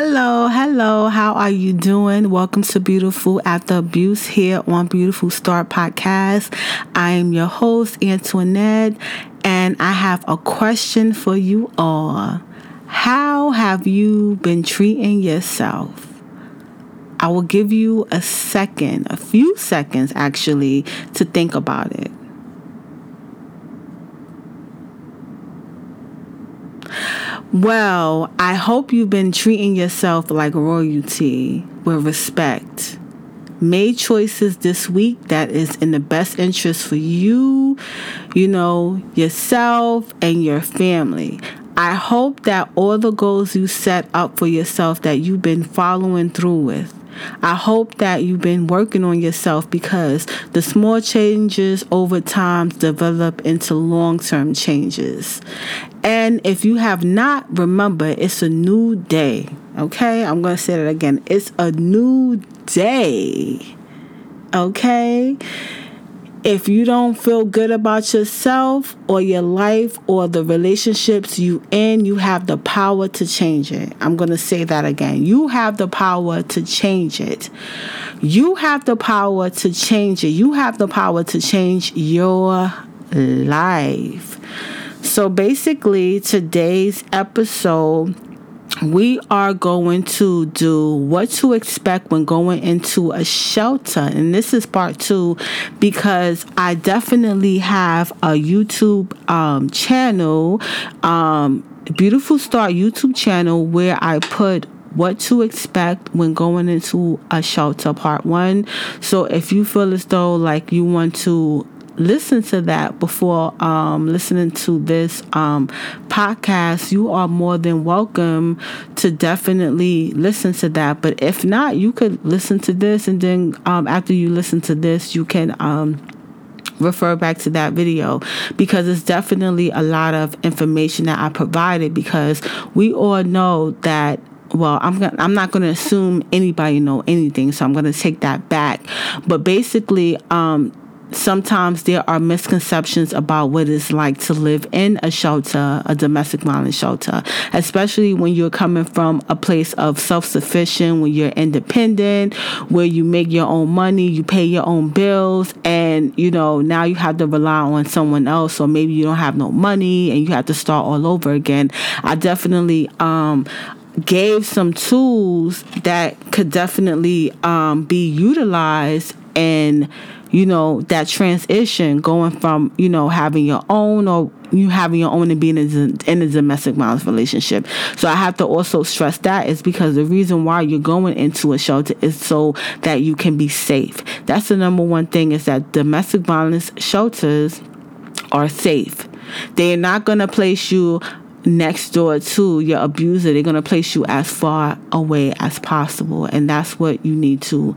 Hello, hello. How are you doing? Welcome to Beautiful After Abuse here on Beautiful Star Podcast. I am your host, Antoinette, and I have a question for you all. How have you been treating yourself? I will give you a second, a few seconds actually, to think about it. Well, I hope you've been treating yourself like royalty with respect. Made choices this week that is in the best interest for you, you know, yourself and your family. I hope that all the goals you set up for yourself that you've been following through with. I hope that you've been working on yourself because the small changes over time develop into long term changes. And if you have not, remember it's a new day. Okay? I'm going to say that again. It's a new day. Okay? If you don't feel good about yourself or your life or the relationships you in, you have the power to change it. I'm going to say that again. You have the power to change it. You have the power to change it. You have the power to change your life. So basically, today's episode we are going to do what to expect when going into a shelter. And this is part two because I definitely have a YouTube um, channel, um, Beautiful Star YouTube channel, where I put what to expect when going into a shelter part one. So if you feel as though like you want to listen to that before um, listening to this um, podcast, you are more than welcome to definitely listen to that. But if not, you could listen to this, and then um, after you listen to this, you can um, refer back to that video because it's definitely a lot of information that I provided because we all know that well i'm gonna, i'm not going to assume anybody know anything so i'm going to take that back but basically um sometimes there are misconceptions about what it's like to live in a shelter, a domestic violence shelter, especially when you're coming from a place of self sufficient, when you're independent, where you make your own money, you pay your own bills, and you know, now you have to rely on someone else, or maybe you don't have no money and you have to start all over again. I definitely um, gave some tools that could definitely um, be utilized and you know that transition going from you know having your own or you having your own and being in a domestic violence relationship. So i have to also stress that is because the reason why you're going into a shelter is so that you can be safe. That's the number one thing is that domestic violence shelters are safe. They're not going to place you next door to your abuser. They're going to place you as far away as possible. And that's what you need to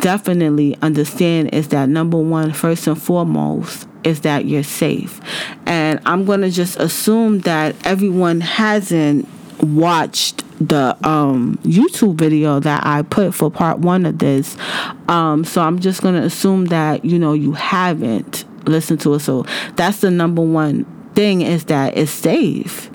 definitely understand is that number one, first and foremost, is that you're safe. And I'm going to just assume that everyone hasn't watched the um, YouTube video that I put for part one of this. Um, so I'm just going to assume that, you know, you haven't listened to it. So that's the number one thing is that it's safe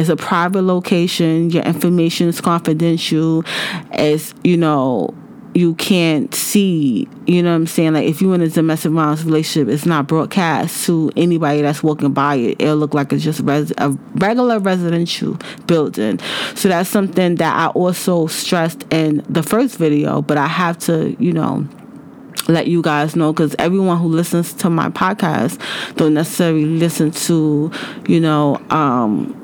it's a private location. Your information is confidential. It's, you know, you can't see, you know what I'm saying? Like if you're in a domestic violence relationship, it's not broadcast to anybody that's walking by it. It'll look like it's just res- a regular residential building. So that's something that I also stressed in the first video, but I have to, you know, let you guys know because everyone who listens to my podcast don't necessarily listen to, you know, um,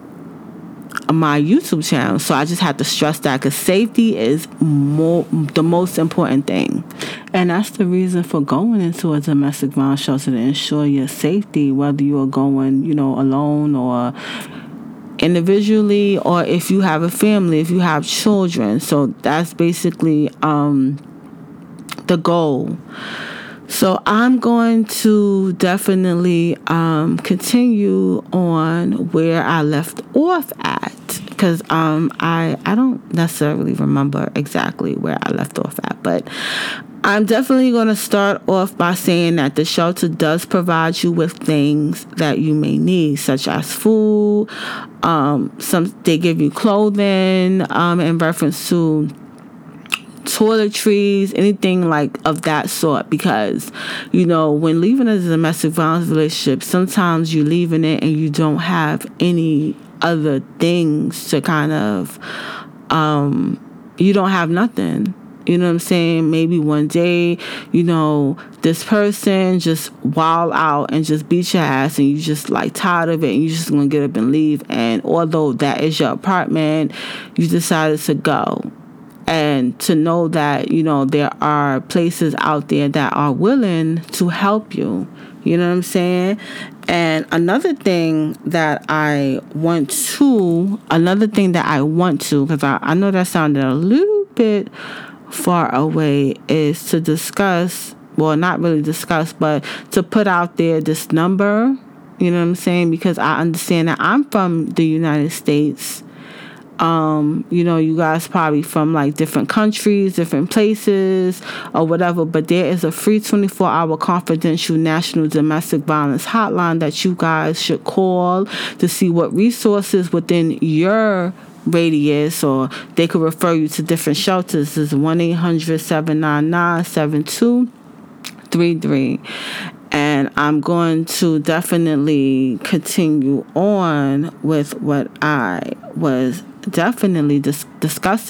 my YouTube channel. So I just have to stress that because safety is more the most important thing. And that's the reason for going into a domestic violence shelter to ensure your safety, whether you are going, you know, alone or individually or if you have a family, if you have children. So that's basically um, the goal. So I'm going to definitely um, continue on where I left off at because um, I I don't necessarily remember exactly where I left off at, but I'm definitely going to start off by saying that the shelter does provide you with things that you may need, such as food. Um, some they give you clothing um, in reference to toiletries, anything like of that sort. Because you know, when leaving a domestic violence relationship, sometimes you're leaving it and you don't have any other things to kind of. Um, you don't have nothing you know what I'm saying? Maybe one day, you know, this person just wild out and just beat your ass and you just like tired of it and you just gonna get up and leave. And although that is your apartment, you decided to go. And to know that, you know, there are places out there that are willing to help you. You know what I'm saying? And another thing that I want to, another thing that I want to, because I, I know that sounded a little bit far away is to discuss, well, not really discuss, but to put out there this number. You know what I'm saying? Because I understand that I'm from the United States. Um, you know, you guys probably from like different countries, different places, or whatever, but there is a free 24 hour confidential national domestic violence hotline that you guys should call to see what resources within your radius or they could refer you to different shelters. Is 1-800-799-7233 and I'm going to definitely continue on with what I was definitely dis-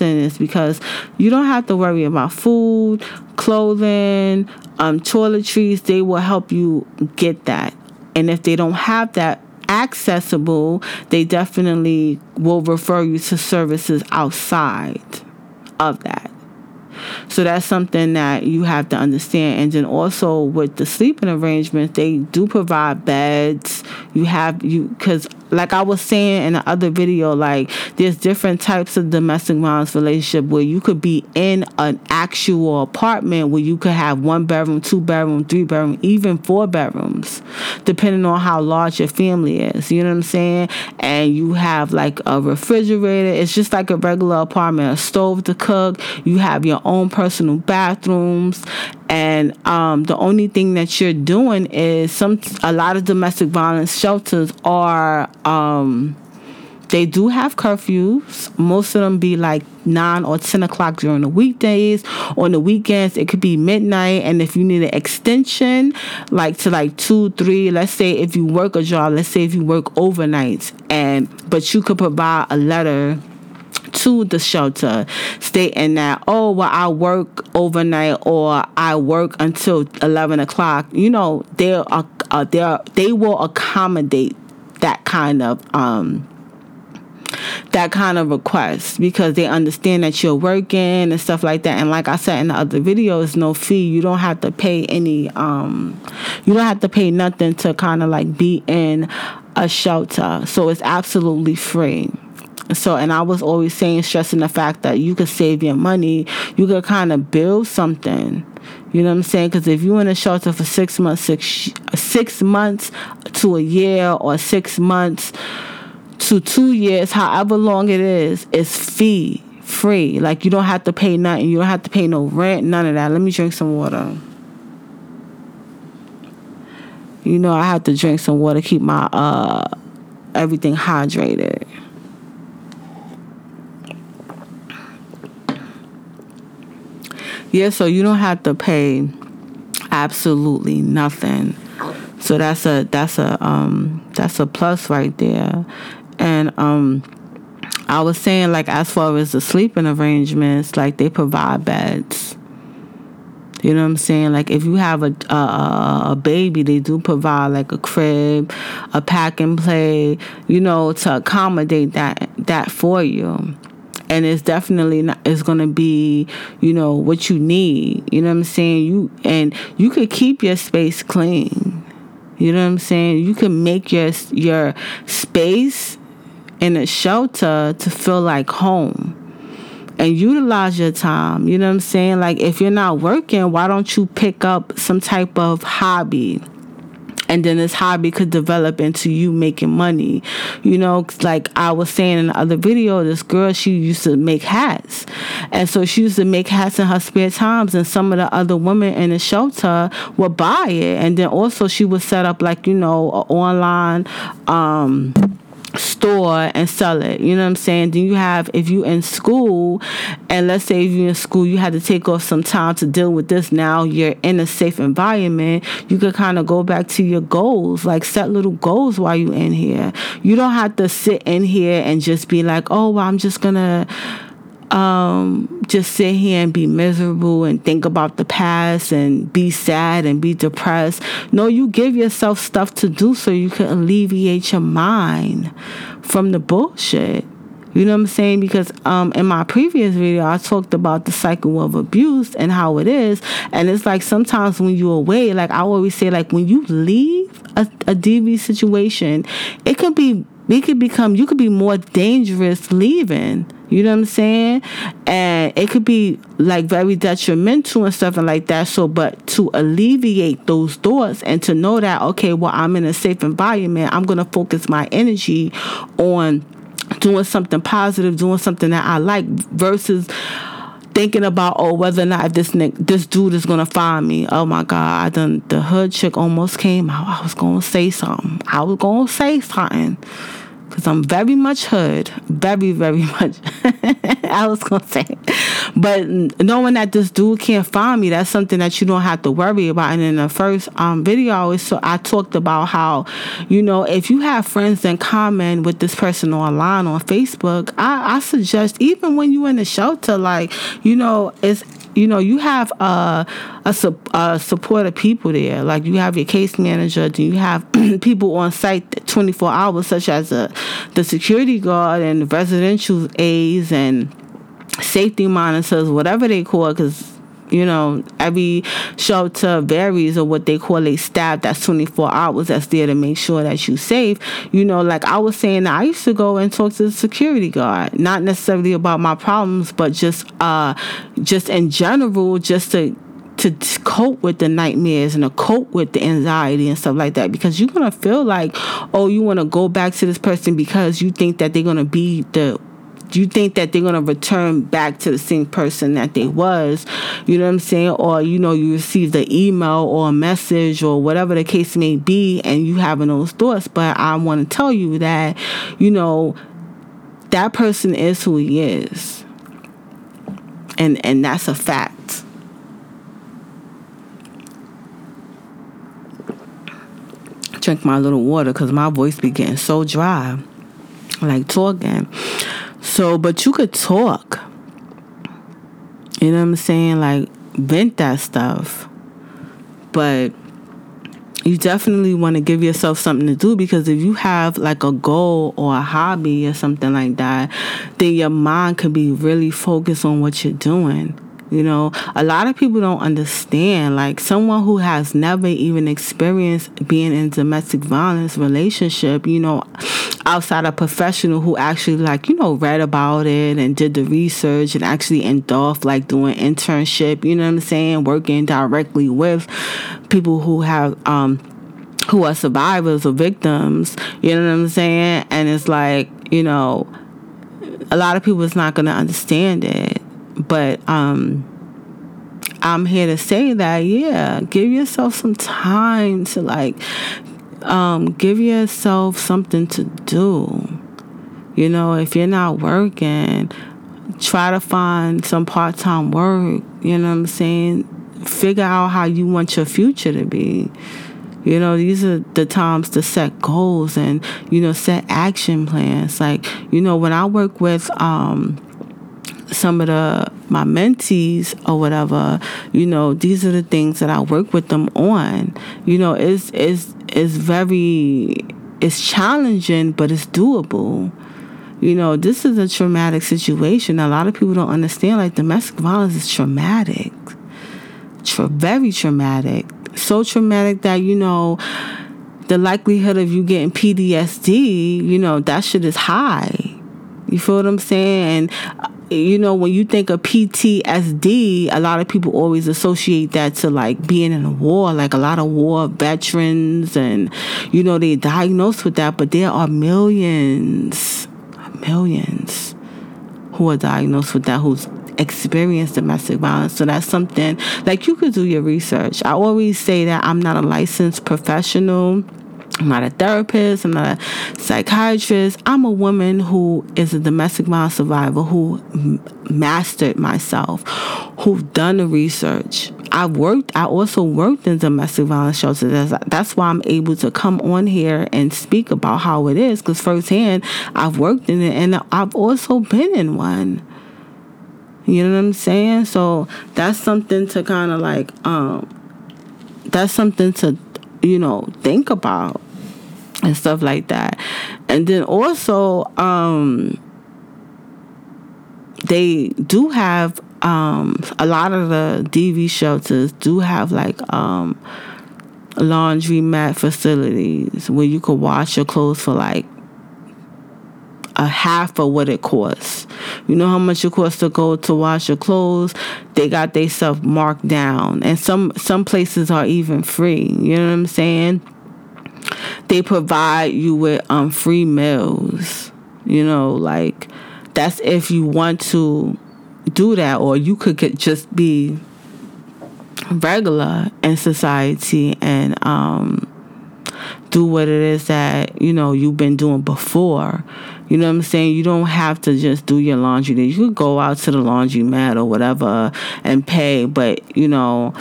is because you don't have to worry about food, clothing, um, toiletries. They will help you get that. And if they don't have that accessible, they definitely will refer you to services outside of that. So that's something that you have to understand. And then also with the sleeping arrangements, they do provide beds. You have you because like I was saying in the other video, like there's different types of domestic violence relationship where you could be in an actual apartment where you could have one bedroom, two bedroom, three bedroom, even four bedrooms, depending on how large your family is. You know what I'm saying? And you have like a refrigerator. It's just like a regular apartment, a stove to cook. You have your own personal bathrooms and um, the only thing that you're doing is some a lot of domestic violence shelters are um, they do have curfews. Most of them be like nine or ten o'clock during the weekdays. On the weekends, it could be midnight. And if you need an extension, like to like two, three, let's say if you work a job, let's say if you work overnights, and but you could provide a letter to the shelter stating that, oh, well, I work overnight or I work until 11 o'clock, you know, they're, uh, they're, they will accommodate that kind of, um, that kind of request because they understand that you're working and stuff like that. And like I said in the other videos, no fee. You don't have to pay any um you don't have to pay nothing to kind of like be in a shelter. So it's absolutely free. So, and I was always saying, stressing the fact that you could save your money, you could kind of build something. You know what I'm saying? Because if you're in a shelter for six months, six six months to a year, or six months to two years, however long it is, it's fee free. Like you don't have to pay nothing. You don't have to pay no rent, none of that. Let me drink some water. You know, I have to drink some water, to keep my uh everything hydrated. Yeah, so you don't have to pay absolutely nothing. So that's a that's a um that's a plus right there. And um I was saying like as far as the sleeping arrangements, like they provide beds. You know what I'm saying? Like if you have a a, a baby, they do provide like a crib, a pack and play, you know, to accommodate that that for you and it's definitely not it's gonna be you know what you need. You know what i'm saying? You and you could keep your space clean. You know what i'm saying? You can make your your space in a shelter to feel like home and utilize your time. You know what i'm saying? Like if you're not working why don't you pick up some type of hobby and then this hobby could develop into you making money. You know like i was saying in the other video this girl she used to make hats. And so she used to make hats in her spare times. And some of the other women in the shelter would buy it. And then also she would set up like you know online um store and sell it. You know what I'm saying? Then you have if you in school and let's say if you're in school you had to take off some time to deal with this now you're in a safe environment, you could kind of go back to your goals, like set little goals while you in here. You don't have to sit in here and just be like, "Oh, well, I'm just to um, just sit here and be miserable and think about the past and be sad and be depressed. No, you give yourself stuff to do so you can alleviate your mind from the bullshit. You know what I'm saying? Because um, in my previous video, I talked about the cycle of abuse and how it is. And it's like sometimes when you're away, like I always say, like when you leave a, a DV situation, it could be, it could become, you could be more dangerous leaving you know what I'm saying? And it could be like very detrimental and stuff and like that. So, but to alleviate those thoughts and to know that, okay, well, I'm in a safe environment, I'm going to focus my energy on doing something positive, doing something that I like versus thinking about oh whether or not if this this dude is gonna find me. Oh my god, I done the hood chick almost came out. I was gonna say something. I was gonna say something because I'm very much hood, very, very much. I was gonna say, but knowing that this dude can't find me, that's something that you don't have to worry about. And in the first um, video, I so I talked about how, you know, if you have friends in common with this person online on Facebook, I, I suggest even when you're in the shelter, like you know, it's you know, you have a, a, a support of people there. Like you have your case manager, do you have people on site 24 hours, such as a, the security guard and residential aides and safety monitors, whatever they call it, because you know, every shelter varies or what they call a staff that's 24 hours that's there to make sure that you're safe. You know, like I was saying, I used to go and talk to the security guard, not necessarily about my problems, but just, uh, just in general, just to to cope with the nightmares and to cope with the anxiety and stuff like that because you're gonna feel like oh you want to go back to this person because you think that they're gonna be the do you think that they're going to return back to the same person that they was you know what i'm saying? Or you know you receive the email or a message or whatever the case may be and you having those thoughts. But i want to tell you that you know that person is who he is. And and that's a fact. Drink my little water because my voice be getting so dry like talking so, but you could talk. You know what I'm saying? Like, vent that stuff. But you definitely want to give yourself something to do because if you have like a goal or a hobby or something like that, then your mind could be really focused on what you're doing. You know, a lot of people don't understand. Like someone who has never even experienced being in domestic violence relationship, you know, outside a professional who actually like, you know, read about it and did the research and actually endorsed like doing internship, you know what I'm saying, working directly with people who have um who are survivors or victims, you know what I'm saying? And it's like, you know, a lot of people is not gonna understand it but um, I'm here to say that, yeah, give yourself some time to like, um, give yourself something to do. You know, if you're not working, try to find some part time work. You know what I'm saying? Figure out how you want your future to be. You know, these are the times to set goals and, you know, set action plans. Like, you know, when I work with um, some of the my mentees or whatever, you know, these are the things that I work with them on. You know, it's it's it's very it's challenging, but it's doable. You know, this is a traumatic situation. A lot of people don't understand. Like domestic violence is traumatic, Tra- very traumatic. So traumatic that you know the likelihood of you getting PTSD, you know, that shit is high You feel what I'm saying? And uh, you know, when you think of PTSD, a lot of people always associate that to like being in a war, like a lot of war veterans, and you know, they diagnosed with that, but there are millions, millions who are diagnosed with that, who's experienced domestic violence. So that's something like you could do your research. I always say that I'm not a licensed professional I'm not a therapist. I'm not a psychiatrist. I'm a woman who is a domestic violence survivor who m- mastered myself, who've done the research. I've worked. I also worked in domestic violence shelters. That's, that's why I'm able to come on here and speak about how it is, because firsthand I've worked in it, and I've also been in one. You know what I'm saying? So that's something to kind of like. Um, that's something to you know think about and stuff like that. And then also, um, they do have um, a lot of the DV shelters do have like um, laundry mat facilities where you could wash your clothes for like a half of what it costs. You know how much it costs to go to wash your clothes? They got their stuff marked down. And some some places are even free. You know what I'm saying? They provide you with um free meals. You know, like that's if you want to do that, or you could get, just be regular in society and um do what it is that you know you've been doing before. You know what I'm saying? You don't have to just do your laundry. You could go out to the laundry mat or whatever and pay, but you know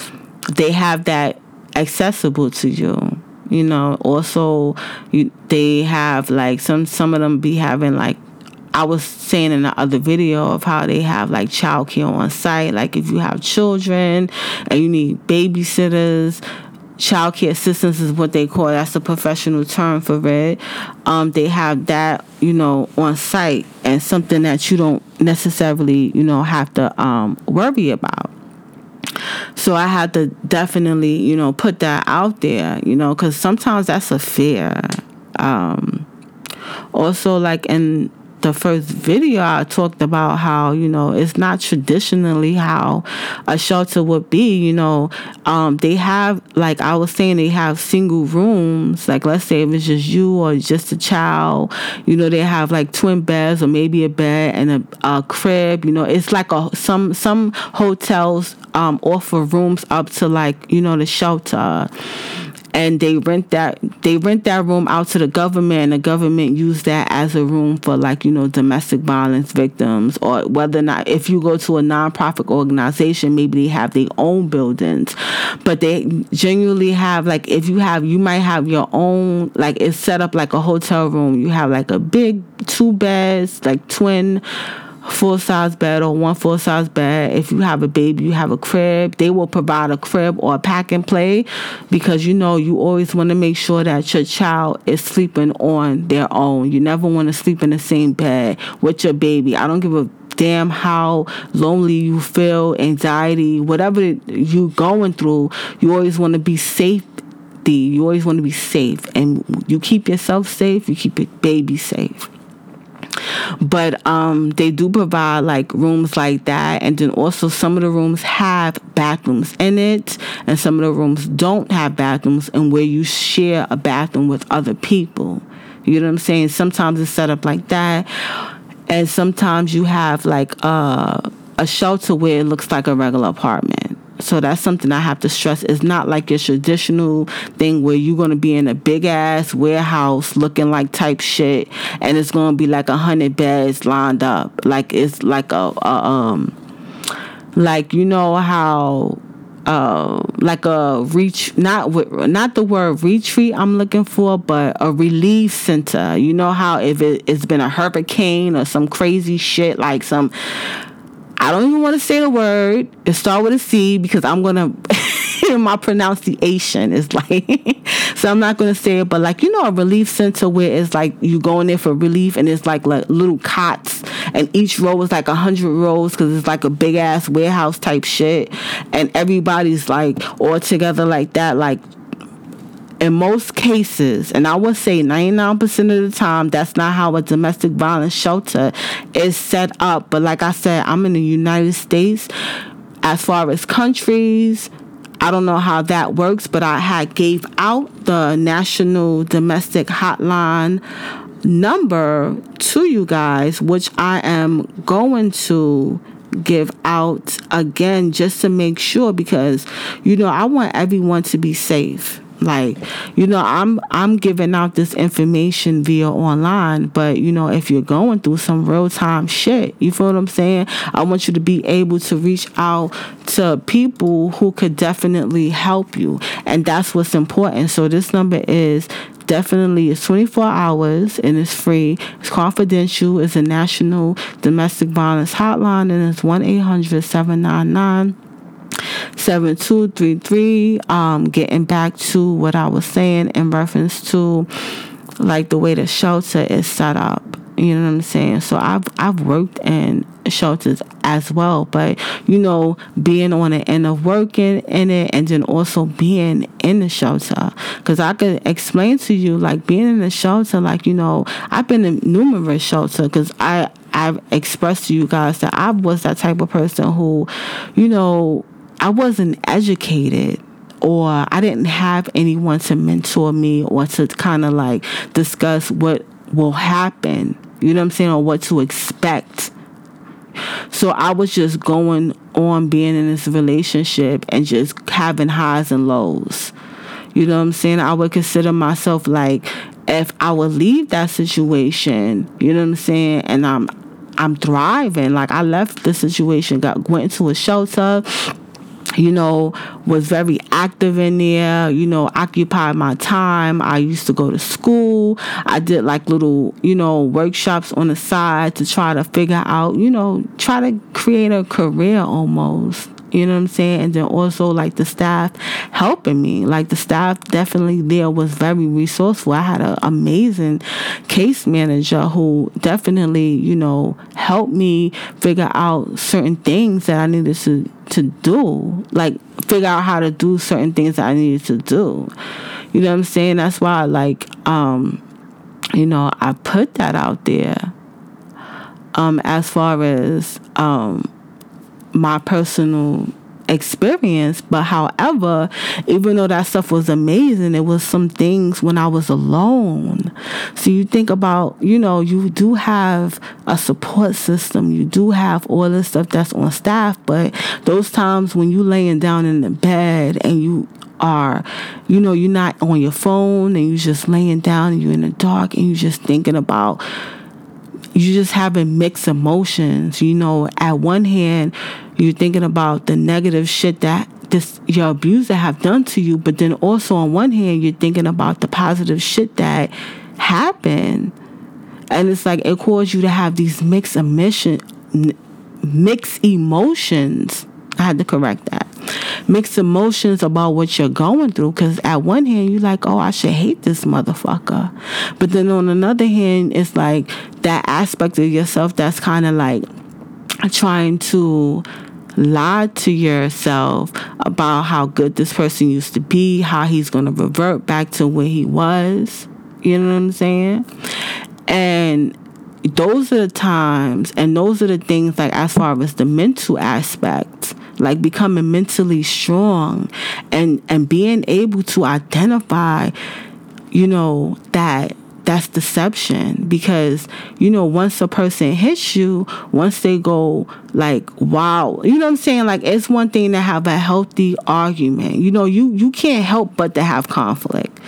they have that accessible to you you know also you, they have like some some of them be having like I was saying in the other video of how they have like childcare on site. Like if you have children and you need babysitters, childcare assistance is what they call it. That's a professional term for it. Um, they have that, you know, on site and something that you don't necessarily, you know, have to um, worry about. So I had to definitely, you know, put that out there, you know, because sometimes that's a fear. Um, also, like in the first video, I talked about how, you know, it's not traditionally how a shelter would be. You know, um, they have, like I was saying, they have single rooms. Like, let's say if it's just you or just a child, you know, they have like twin beds or maybe a bed and a, a crib. You know, it's like a some some hotels um, offer rooms up to like you know the shelter and they rent that they rent that room out to the government and the government use that as a room for like you know domestic violence victims or whether or not if you go to a nonprofit organization maybe they have their own buildings. But they genuinely have like if you have you might have your own like it's set up like a hotel room. You have like a big two beds like twin full size bed or one full size bed. If you have a baby, you have a crib. They will provide a crib or a pack and play because you know you always want to make sure that your child is sleeping on their own. You never want to sleep in the same bed with your baby. I don't give a damn how lonely you feel, anxiety, whatever you're going through. You always want to be safe you always want to be safe and you keep yourself safe you keep your baby safe but um, they do provide like rooms like that, and then also some of the rooms have bathrooms in it, and some of the rooms don't have bathrooms, and where you share a bathroom with other people. You know what I'm saying? Sometimes it's set up like that, and sometimes you have like uh, a shelter where it looks like a regular apartment. So that's something I have to stress. It's not like your traditional thing where you're gonna be in a big ass warehouse looking like type shit, and it's gonna be like a hundred beds lined up. Like it's like a, a um, like you know how uh, like a reach not not the word retreat I'm looking for, but a relief center. You know how if it, it's been a hurricane or some crazy shit like some I don't even want to say the word. It start with a C because I'm gonna my pronunciation is like so I'm not gonna say it, but like you know a relief center where it's like you go in there for relief and it's like, like little cots and each row is like a hundred rows because it's like a big ass warehouse type shit and everybody's like all together like that like in most cases, and I would say 99% of the time, that's not how a domestic violence shelter is set up. But like I said, I'm in the United States. As far as countries, I don't know how that works, but I had gave out the National Domestic Hotline number to you guys, which I am going to give out again just to make sure because you know I want everyone to be safe like you know i'm i'm giving out this information via online but you know if you're going through some real time shit you feel what i'm saying? I want you to be able to reach out to people who could definitely help you and that's what's important. So this number is definitely it's 24 hours and it's free. It's confidential. It's a national domestic violence hotline and it's 1-800-799 7233 um getting back to what I was saying in reference to like the way the shelter is set up you know what I'm saying? So I've I've worked in shelters as well but you know being on the end of working in it and then also being in the shelter. Because I could explain to you like being in the shelter like you know I've been in numerous shelters because I I've expressed to you guys that I was that type of person who you know I wasn't educated or I didn't have anyone to mentor me or to kind of like discuss what will happen, you know what I'm saying, or what to expect. So I was just going on being in this relationship and just having highs and lows. You know what I'm saying? I would consider myself like if I would leave that situation, you know what I'm saying, and I'm I'm thriving. Like I left the situation, got went into a shelter you know, was very active in there, you know, occupied my time. I used to go to school. I did like little, you know, workshops on the side to try to figure out, you know, try to create a career almost. You know what I'm saying? And then also like the staff helping me. Like the staff definitely there was very resourceful. I had an amazing case manager who definitely, you know, helped me figure out certain things that I needed to to do. Like figure out how to do certain things that I needed to do. You know what I'm saying? That's why like um you know, I put that out there. Um, as far as um, my personal experience. But however, even though that stuff was amazing, it was some things when I was alone. So you think about, you know, you do have a support system, you do have all this stuff that's on staff, but those times when you laying down in the bed and you are, you know, you're not on your phone and you're just laying down and you're in the dark and you're just thinking about you just having mixed emotions. You know, at one hand, you're thinking about the negative shit that this your abuser have done to you, but then also on one hand, you're thinking about the positive shit that happened, and it's like it caused you to have these mixed emotion, mixed emotions. I had to correct that mixed emotions about what you're going through. Because at one hand, you're like, oh, I should hate this motherfucker. But then on another hand, it's like that aspect of yourself that's kind of like trying to lie to yourself about how good this person used to be, how he's going to revert back to where he was. You know what I'm saying? And those are the times and those are the things like as far as the mental aspect like becoming mentally strong and and being able to identify you know that that's deception. Because you know once a person hits you once they go like wow you know what i'm saying? Like it's one thing to have a healthy argument. You know you you can't help but to have conflict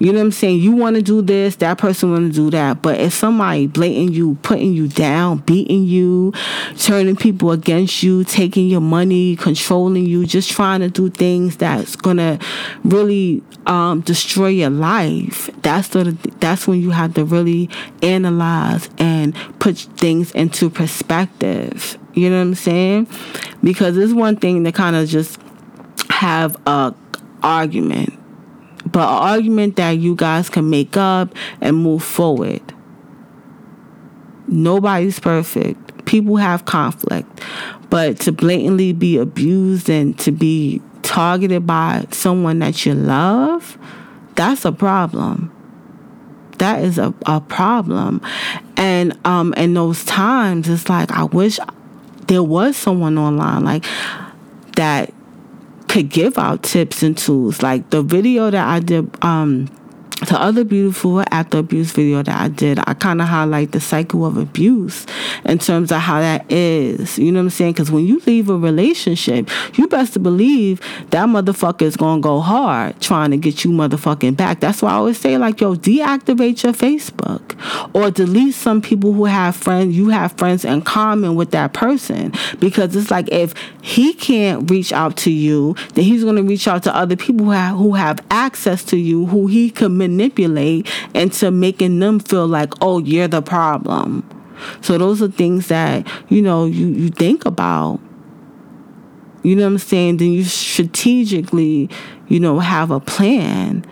you know what I'm saying? You want to do this, that person want to do that. But if somebody blatant you, putting you down, beating you, turning people against you, taking your money, controlling you, just trying to do things that's gonna really um, destroy your life, that's the that's when you have to really analyze and put things into perspective. You know what I'm saying? Because it's one thing to kind of just have a argument but an argument that you guys can make up and move forward. Nobody's perfect. People have conflict. But to blatantly be abused and to be targeted by someone that you love, that's a problem. That is a, a problem. And um in those times it's like I wish there was someone online like that could give out tips and tools. Like the video that I did um the other beautiful after abuse video that I did, I kind of highlight the cycle of abuse in terms of how that is. You know what I'm saying? Because when you leave a relationship, you best to believe that motherfucker is going to go hard trying to get you motherfucking back. That's why I always say, like, yo, deactivate your Facebook or delete some people who have friends, you have friends in common with that person. Because it's like if he can't reach out to you, then he's going to reach out to other people who have, who have access to you, who he can manipulate into making them feel like, oh, you're the problem. So those are things that, you know, you, you think about. You know what I'm saying? Then you strategically, you know, have a plan.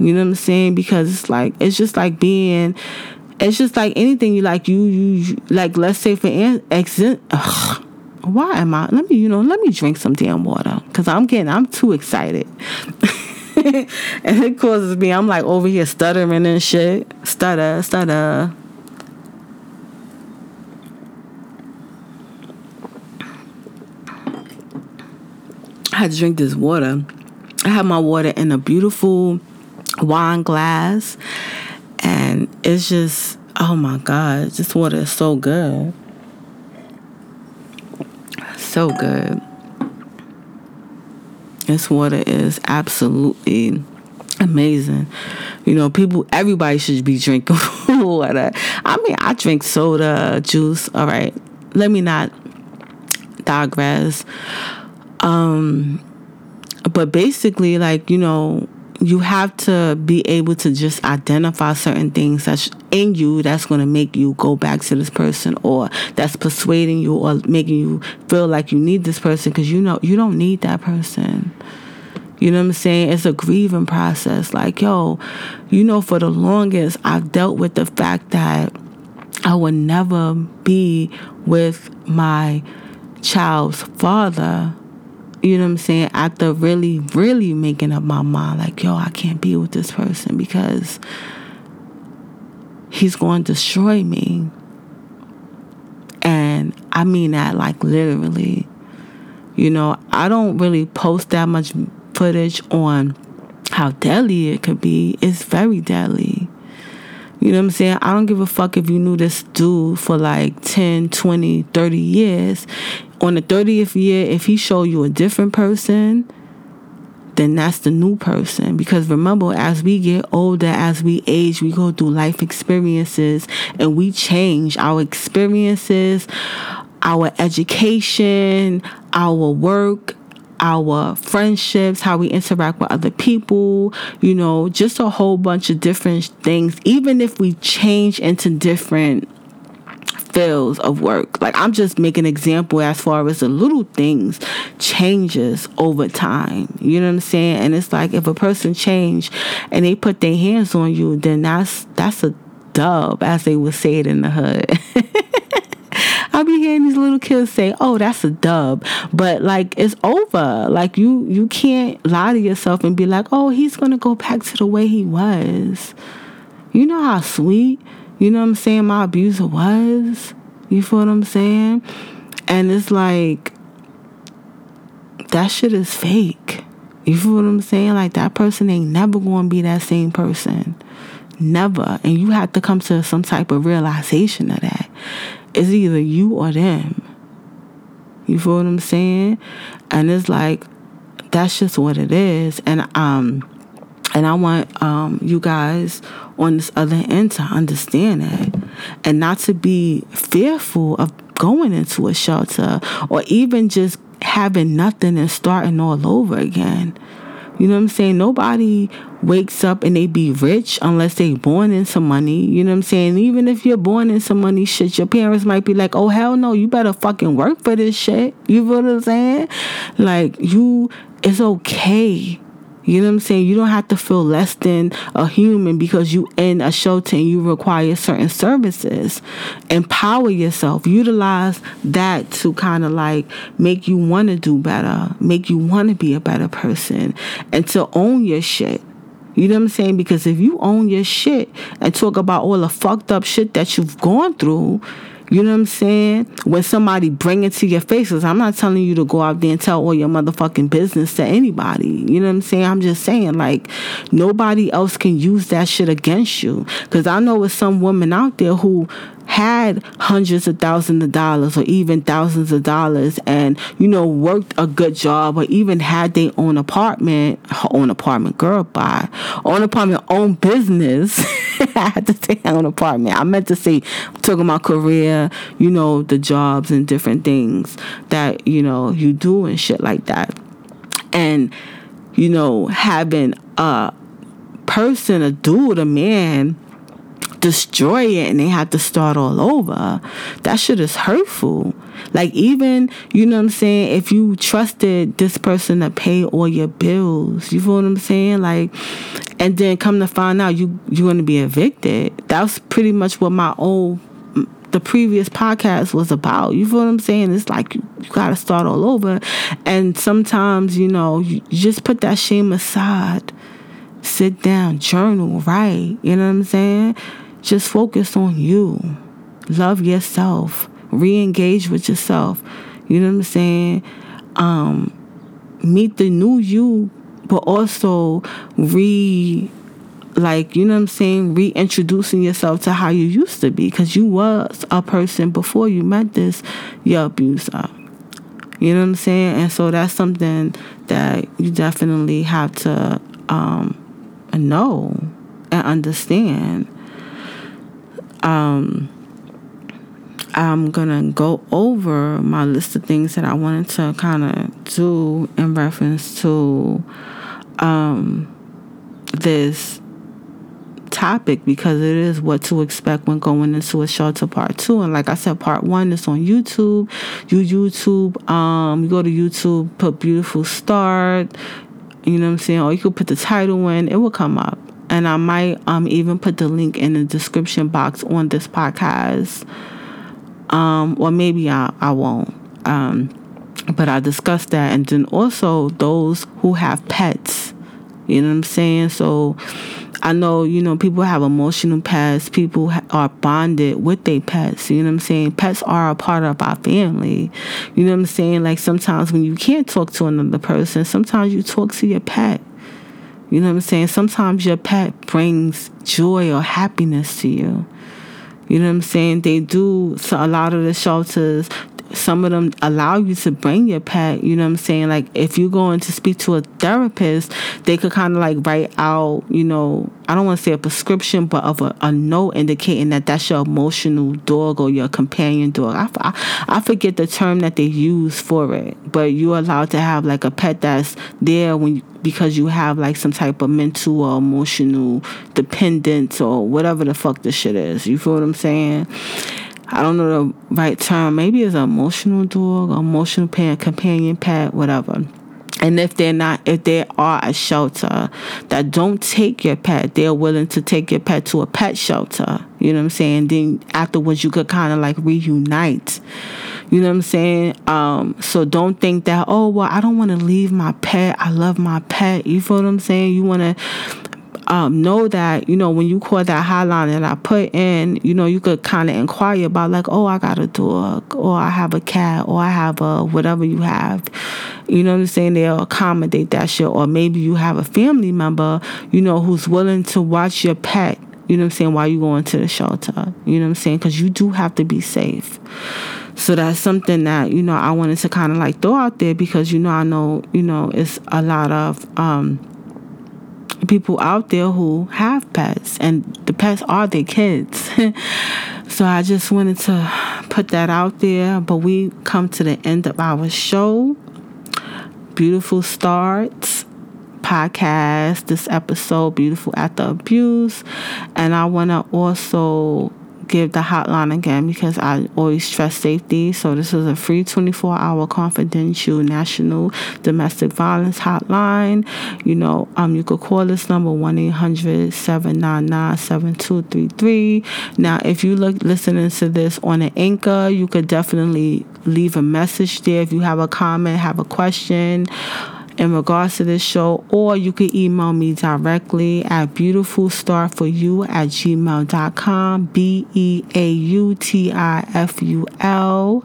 You know what I'm saying? Because it's like it's just like being it's just like anything you like you you like let's say for an exit why am I let me you know let me drink some damn water cuz I'm getting I'm too excited. and it causes me, I'm like over here stuttering and shit. Stutter, stutter. I drink this water. I have my water in a beautiful wine glass. And it's just, oh my God, this water is so good. So good. This water is absolutely amazing. You know, people, everybody should be drinking water. I mean, I drink soda, juice. All right, let me not digress. Um, but basically, like you know, you have to be able to just identify certain things that's in you that's going to make you go back to this person or that's persuading you or making you feel like you need this person because you know you don't need that person you know what I'm saying? It's a grieving process. Like, yo, you know, for the longest, I've dealt with the fact that I would never be with my child's father you know what I'm saying? After really, really making up my mind, like, yo, I can't be with this person because he's going to destroy me. And I mean that like literally. You know, I don't really post that much footage on how deadly it could be. It's very deadly. You know what I'm saying? I don't give a fuck if you knew this dude for like 10, 20, 30 years. On the 30th year, if he show you a different person, then that's the new person. Because remember, as we get older, as we age, we go through life experiences and we change our experiences, our education, our work, our friendships, how we interact with other people, you know, just a whole bunch of different things. Even if we change into different fields of work. Like I'm just making example as far as the little things changes over time. You know what I'm saying? And it's like if a person change and they put their hands on you, then that's that's a dub, as they would say it in the hood. I'll be hearing these little kids say, "Oh, that's a dub," but like it's over. Like you you can't lie to yourself and be like, "Oh, he's gonna go back to the way he was." You know how sweet, you know what I'm saying, my abuser was. You feel what I'm saying? And it's like that shit is fake. You feel what I'm saying? Like that person ain't never gonna be that same person. Never. And you have to come to some type of realization of that. It's either you or them. You feel what I'm saying? And it's like that's just what it is. And um and I want um you guys on this other end to understand that and not to be fearful of going into a shelter or even just having nothing and starting all over again. You know what I'm saying? Nobody wakes up and they be rich unless they born in some money. You know what I'm saying? Even if you're born in some money shit, your parents might be like, oh hell no, you better fucking work for this shit. You feel what I'm saying? Like you it's okay you know what I'm saying? You don't have to feel less than a human because you in a shelter and you require certain services. Empower yourself. Utilize that to kind of like make you want to do better, make you want to be a better person, and to own your shit. You know what I'm saying? Because if you own your shit and talk about all the fucked up shit that you've gone through, you know what I'm saying? When somebody bring it to your faces, I'm not telling you to go out there and tell all your motherfucking business to anybody. You know what I'm saying? I'm just saying like nobody else can use that shit against you. Cause I know it's some woman out there who had hundreds of thousands of dollars or even thousands of dollars and you know worked a good job or even had their own apartment own apartment girl buy own apartment own business. I had to say own apartment. I meant to say talking about career you know the jobs and different things that you know you do and shit like that. And you know having a person a dude a man destroy it and they have to start all over. That shit is hurtful. Like even, you know what I'm saying, if you trusted this person to pay all your bills, you feel what I'm saying? Like and then come to find out you you're gonna be evicted. That's pretty much what my old the previous podcast was about. You feel what I'm saying? It's like you, you got to start all over. And sometimes, you know, you just put that shame aside. Sit down, journal, write. You know what I'm saying? Just focus on you. Love yourself. Re engage with yourself. You know what I'm saying? Um, meet the new you, but also re like you know what i'm saying reintroducing yourself to how you used to be because you was a person before you met this your abuser you know what i'm saying and so that's something that you definitely have to um, know and understand um, I'm gonna go over my list of things that I wanted to kind of do in reference to um, this topic because it is what to expect when going into a shelter part two. And like I said, part one is on YouTube. You YouTube, um, you go to YouTube, put beautiful start, you know what I'm saying? Or you could put the title in, it will come up and I might um, even put the link in the description box on this podcast. Um, or maybe I, I won't. Um, but I discussed that. And then also those who have pets. You know what I'm saying? So I know, you know, people have emotional pets. People are bonded with their pets. You know what I'm saying? Pets are a part of our family. You know what I'm saying? Like sometimes when you can't talk to another person, sometimes you talk to your pet. You know what I'm saying? Sometimes your pet brings joy or happiness to you. You know what I'm saying? They do so a lot of the shelters some of them allow you to bring your pet. You know what I'm saying? Like if you're going to speak to a therapist, they could kind of like write out, you know, I don't want to say a prescription, but of a, a note indicating that that's your emotional dog or your companion dog. I, I, I forget the term that they use for it, but you're allowed to have like a pet that's there when you, because you have like some type of mental or emotional dependence or whatever the fuck this shit is. You feel what I'm saying? I don't know the right term. Maybe it's an emotional dog, emotional pet, companion pet, whatever. And if they're not, if they are a shelter that don't take your pet, they're willing to take your pet to a pet shelter. You know what I'm saying? Then afterwards, you could kind of like reunite. You know what I'm saying? Um, so don't think that, oh, well, I don't want to leave my pet. I love my pet. You feel what I'm saying? You want to um, know that you know when you call that hotline that I put in, you know you could kind of inquire about like, oh, I got a dog, or I have a cat, or I have a whatever you have. You know what I'm saying? They'll accommodate that shit, or maybe you have a family member, you know, who's willing to watch your pet. You know what I'm saying? While you going to the shelter, you know what I'm saying? Because you do have to be safe. So that's something that you know I wanted to kind of like throw out there because you know I know you know it's a lot of um, people out there who have pets and the pets are their kids. so I just wanted to put that out there. But we come to the end of our show. Beautiful Star's podcast, this episode, Beautiful After Abuse. And I want to also give the hotline again because I always stress safety. So this is a free 24-hour confidential national domestic violence hotline. You know, um, you could call this number 1-800-799-7233. Now, if you look listening to this on an Anchor, you could definitely leave a message there if you have a comment, have a question in regards to this show, or you can email me directly at beautifulstarforyu at gmail.com. B E A U T I F U L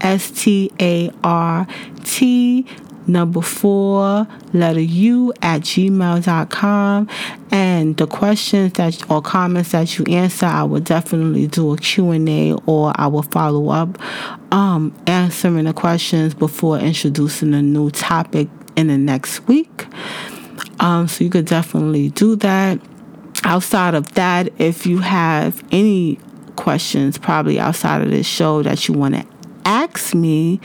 S T A R T number four, letter U at gmail.com. And the questions that or comments that you answer, I will definitely do a Q&A or I will follow up um, answering the questions before introducing a new topic in the next week. Um, so you could definitely do that. Outside of that, if you have any questions, probably outside of this show that you want to ask me,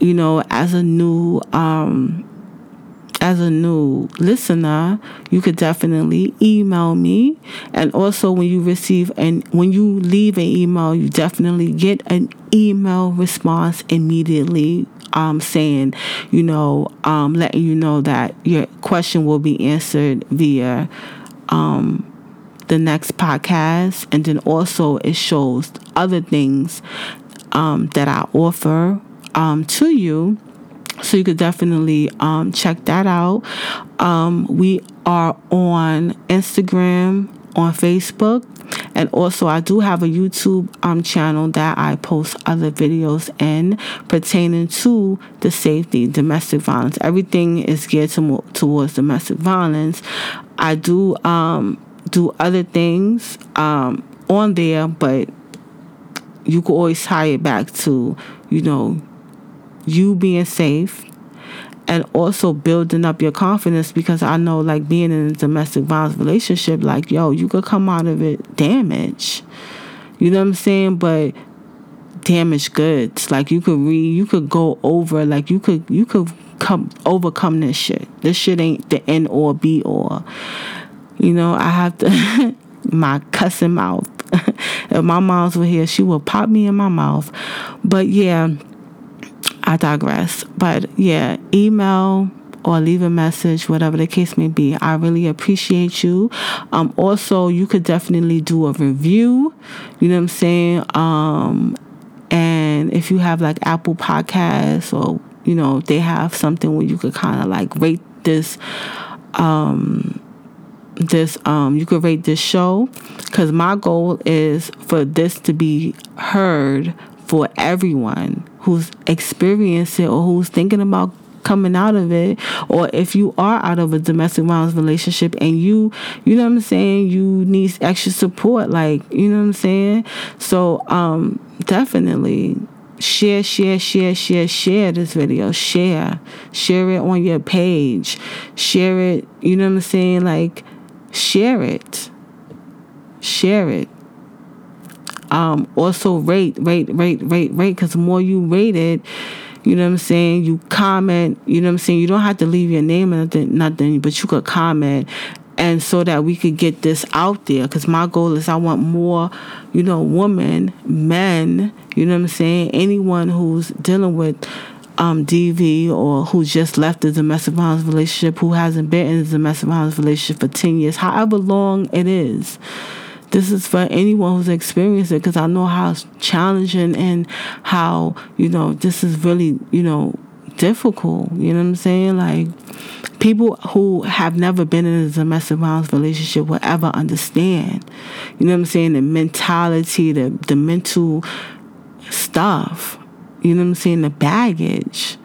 you know, as a new um, as a new listener, you could definitely email me. And also, when you receive and when you leave an email, you definitely get an email response immediately. Um, saying, you know, um, letting you know that your question will be answered via um, the next podcast. And then also, it shows other things um, that I offer um, to you. So you could definitely um, check that out. We are on Instagram, on Facebook, and also I do have a YouTube um, channel that I post other videos in pertaining to the safety, domestic violence. Everything is geared to, towards domestic violence. I do um, do other things um, on there, but you can always tie it back to, you know, you being safe and also building up your confidence because I know like being in a domestic violence relationship, like, yo, you could come out of it damaged. You know what I'm saying? But damaged goods. Like you could read you could go over like you could you could come overcome this shit. This shit ain't the end or be or. You know, I have to my cussing mouth. if my mom's were here, she would pop me in my mouth. But yeah, I digress. But yeah, email or leave a message, whatever the case may be. I really appreciate you. Um, also, you could definitely do a review. You know what I'm saying? Um, and if you have like Apple Podcasts or you know they have something where you could kind of like rate this. Um, this um you could rate this show because my goal is for this to be heard for everyone who's experienced it or who's thinking about coming out of it. Or if you are out of a domestic violence relationship and you you know what I'm saying? You need extra support like you know what I'm saying? So um definitely share share share share share this video. Share. Share it on your page. Share it you know what I'm saying? Like share it. Share it um, also rate, rate, rate, rate, rate, because the more you rate it, you know what I'm saying, you comment, you know what I'm saying, you don't have to leave your name or nothing, nothing but you could comment. And so that we could get this out there because my goal is i want more you know women men you know what i'm saying anyone who's dealing with um, dv or who just left a domestic violence relationship who hasn't been in a domestic violence relationship for 10 years however long it is this is for anyone who's experienced it because I know how challenging and how, you know, this is really, you know, difficult. You know what I'm saying? Like, people who have never been in a domestic violence relationship will ever understand. You know what I'm saying? The mentality, the the mental stuff. You know what I'm saying? The baggage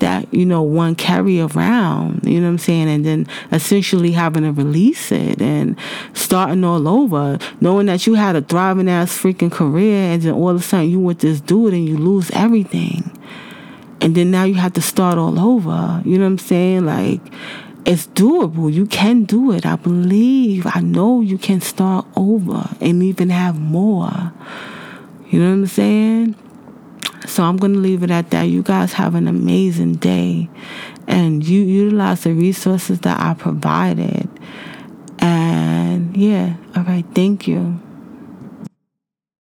that you know one carry around you know what i'm saying? And then essentially having to release it and starting all over knowing that you had a thriving ass freaking career and then all of a sudden you with this dude and you lose everything. And then now you have to start all over you know what i'm saying? Like it's doable. You can do it. I believe i know you can start over and even have more. You know what i'm saying so I'm going to leave it at that. You guys have an amazing day and you utilize the resources that I provided. And yeah, all right, thank you.